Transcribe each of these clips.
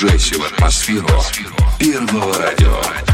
погружайся в атмосферу первого радио.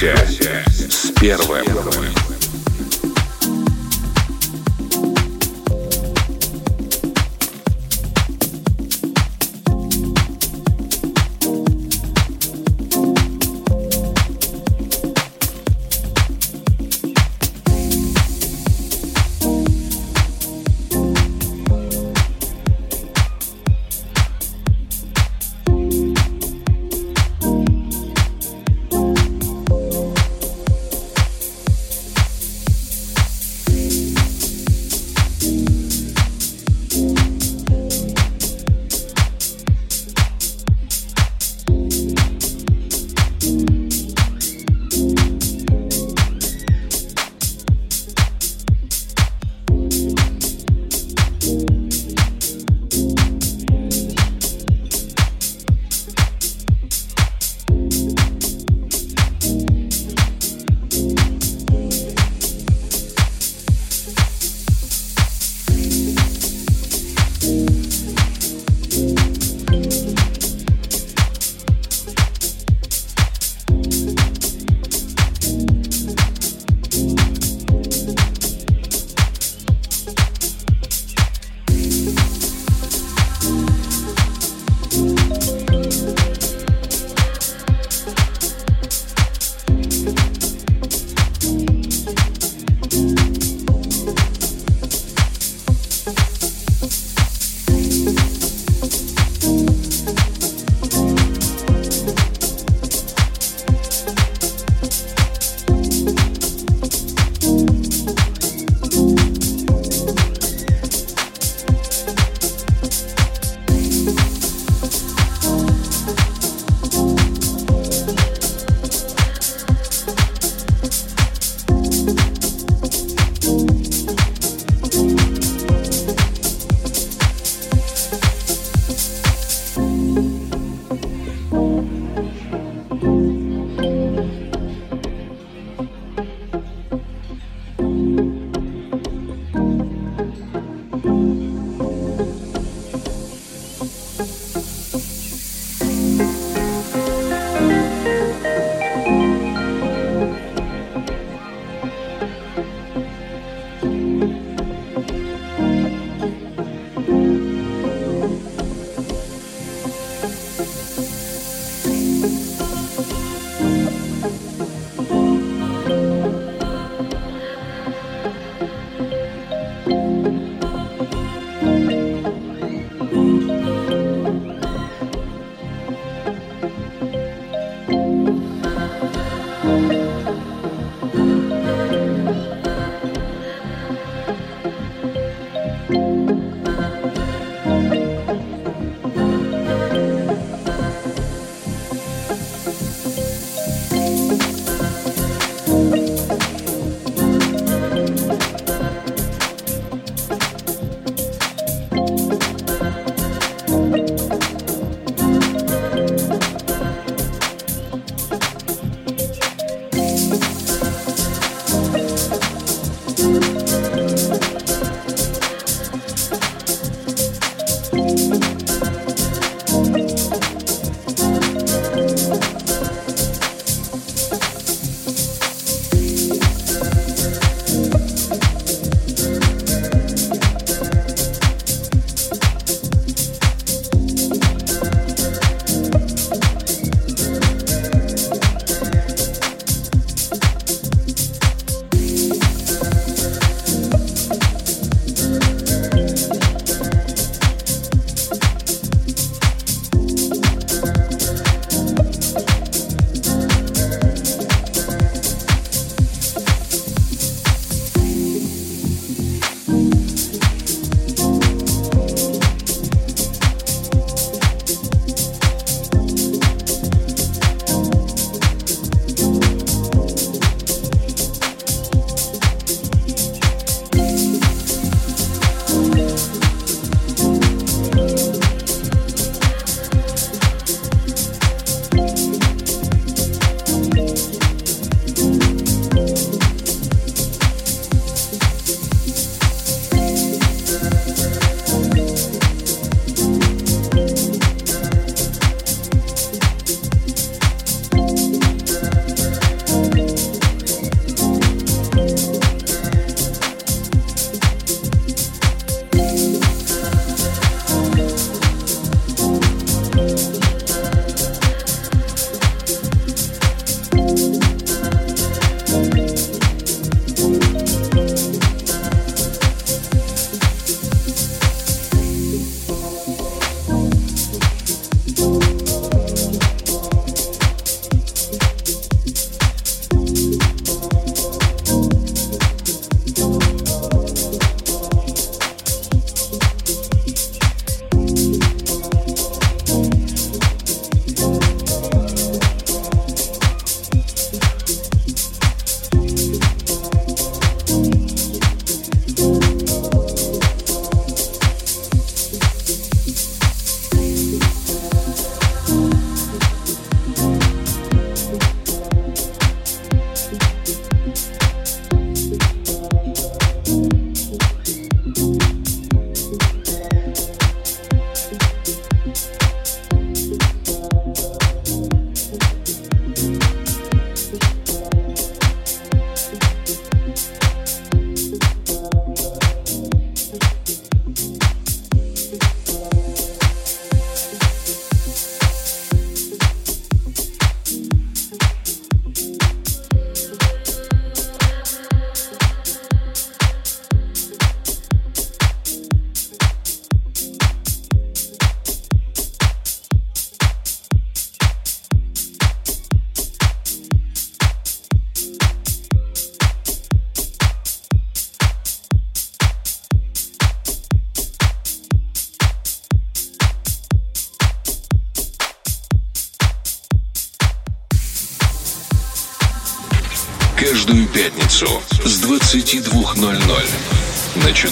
с первым.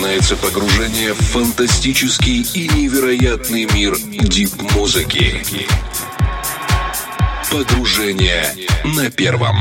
Начинается погружение в фантастический и невероятный мир дип-музыки. Погружение на первом.